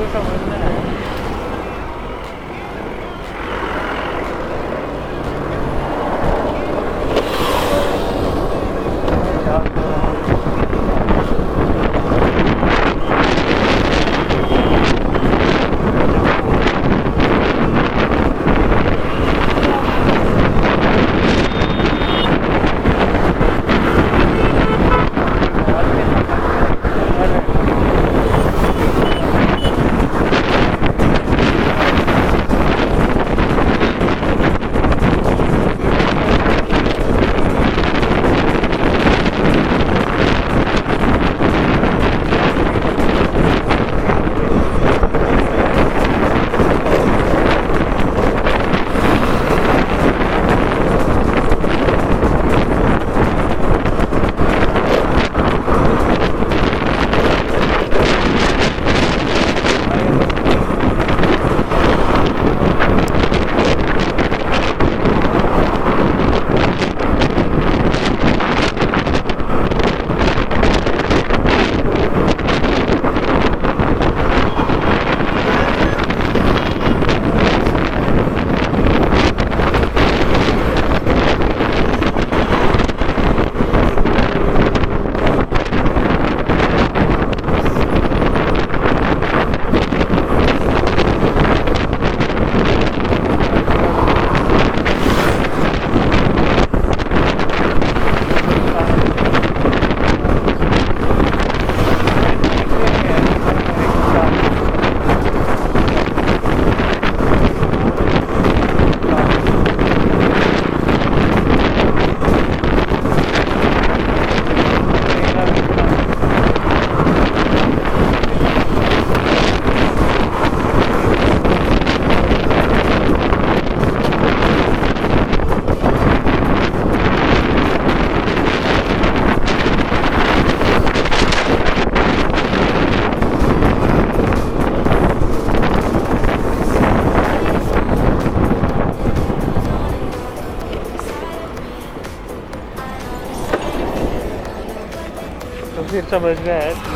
就上回那两。समझ में आया।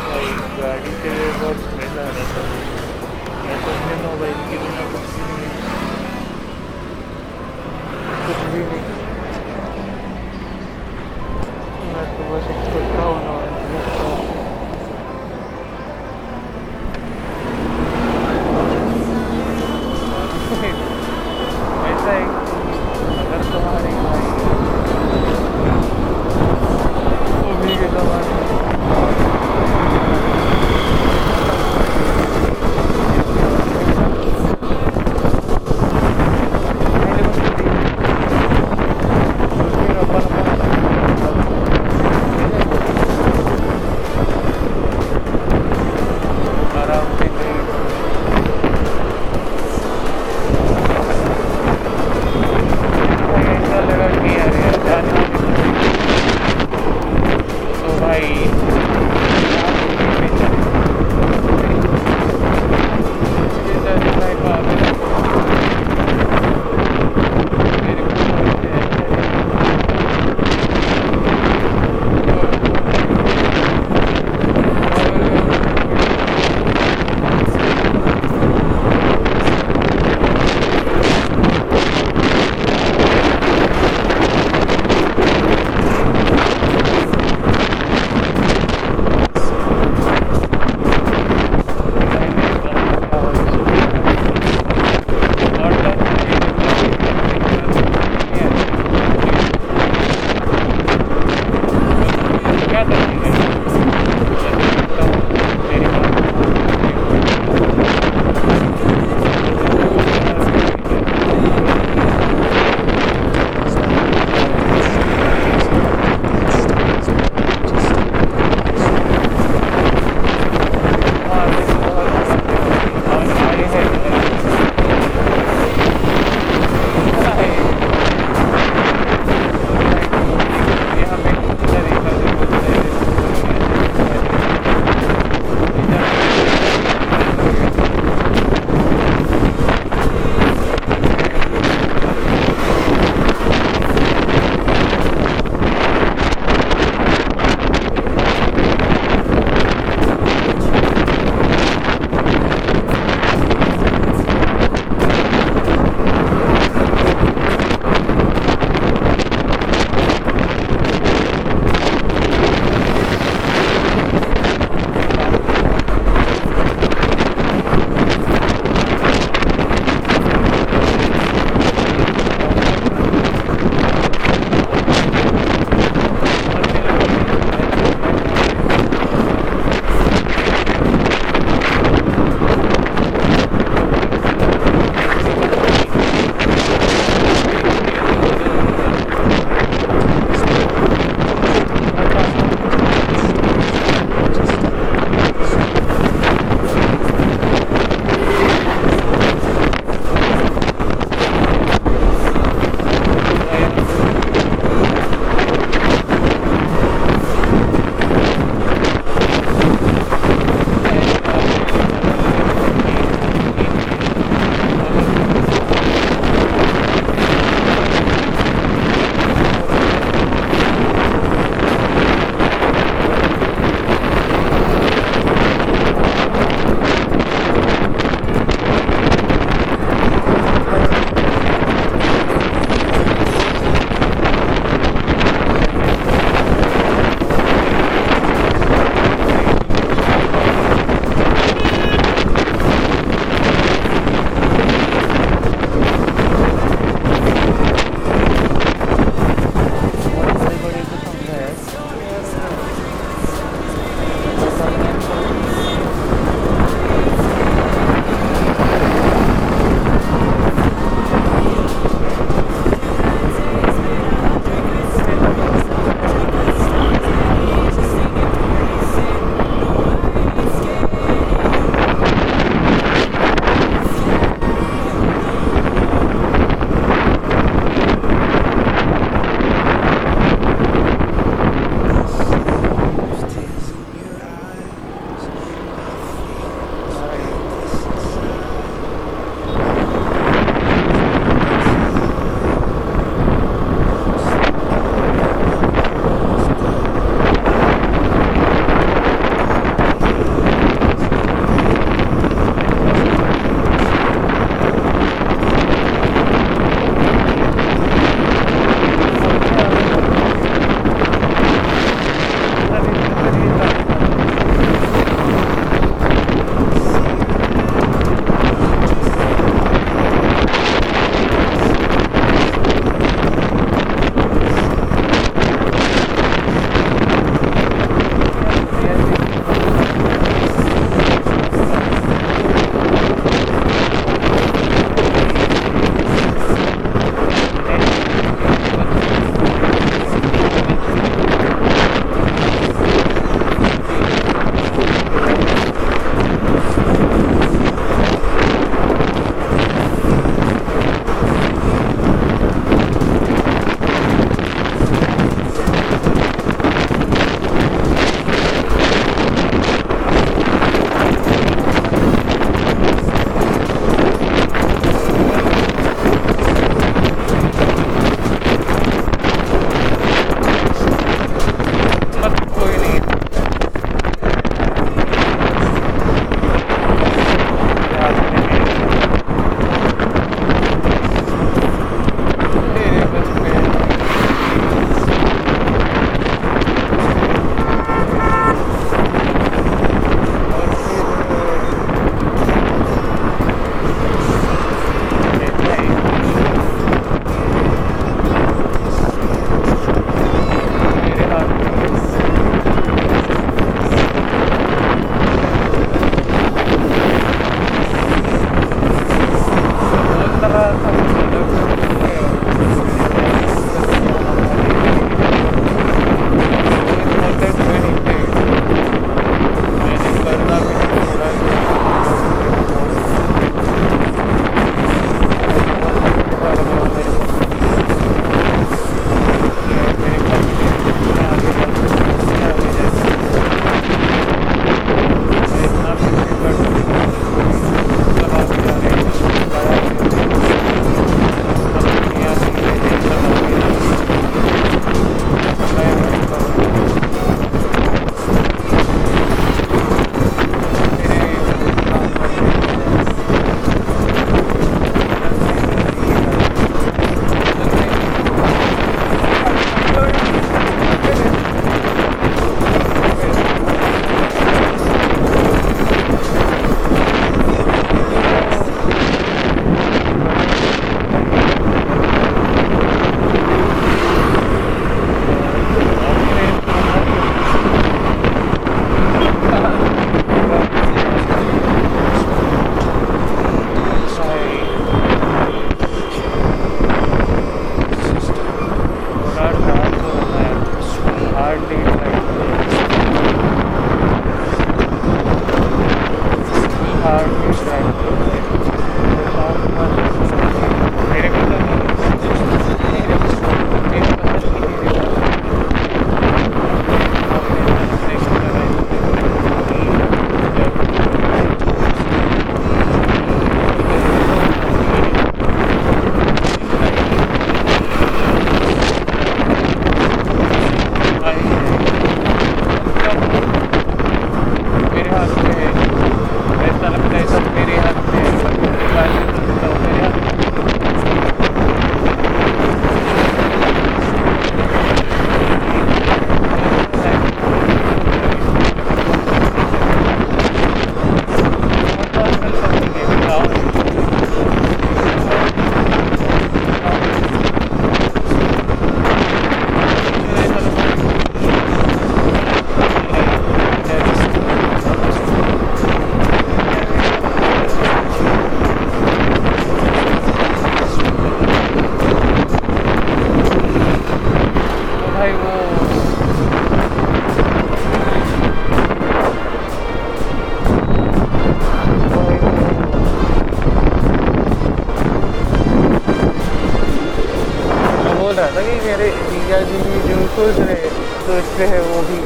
या जी जो सोच रहे सोचते हैं वो भी।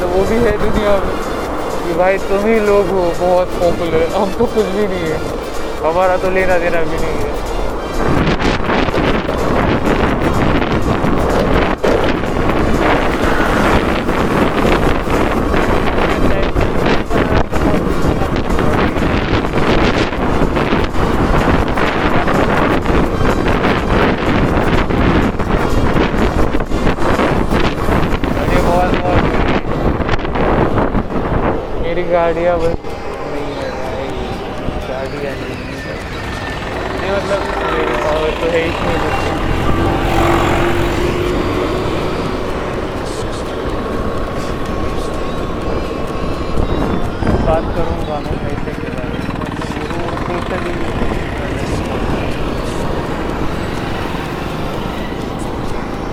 तो वो भी है दुनिया में। कि भाई तुम ही लोग हो, बहुत पॉपुलर हम तो कुछ भी नहीं है। हमारा तो लेना देना भी नहीं है। idea with